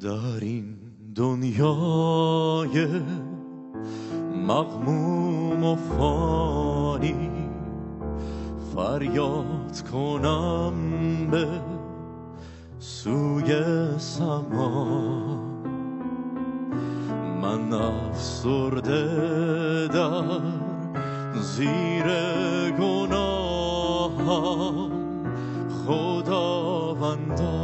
در این دنیای مغموم و فانی فریاد کنم به سوی سما. من افسرده در زیر گناهم. خداوندا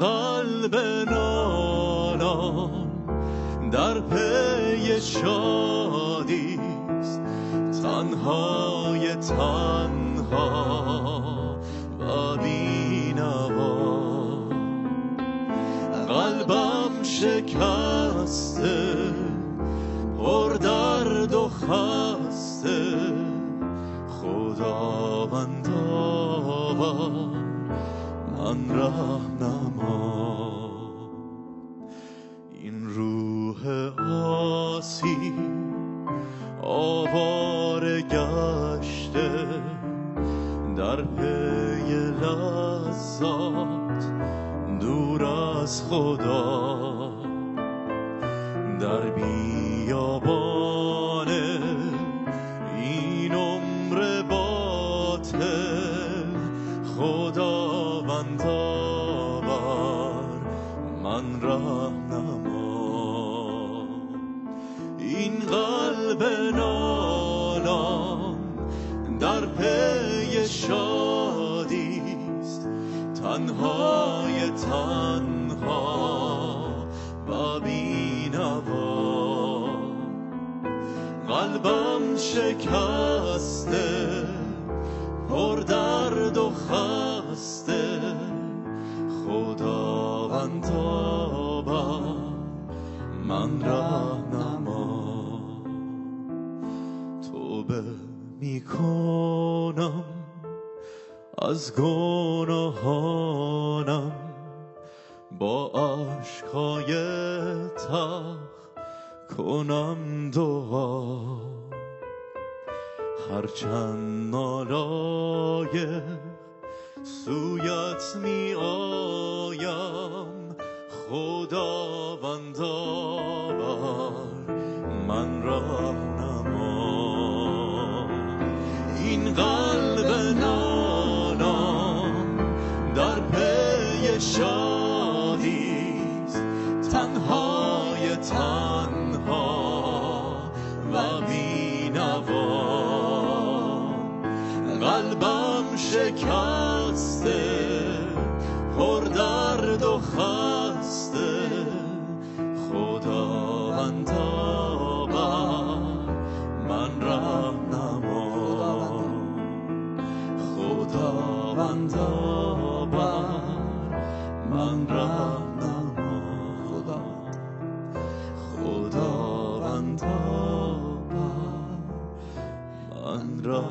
قلب نالان در پی شادیست. تنهای تنها و بینوا. قلبم شکسته پر درد و خسته. خداوندا من رهنما روح آسی آواره گشته در پی لذات دور از خدا. در بیابان این عمر باطل خداوندا بر من رهنما این قلب نالان در پی شادیست تنهای تنها و بینوا. قلبم شکسته پر درد و خسته. خداوندا می‌کنم از گناهانم با عشقای تخ کنم دعا. هرچند نالای سویت می آیم خداوندا بر من راهنما شادیست. تنهای تنها و بینوا. قلبم شکسته پر درد و خسته. خداوندا بر من رهنما. خداوندا آن را